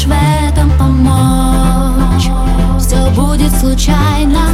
можешь в этом помочь. Все будет случайно.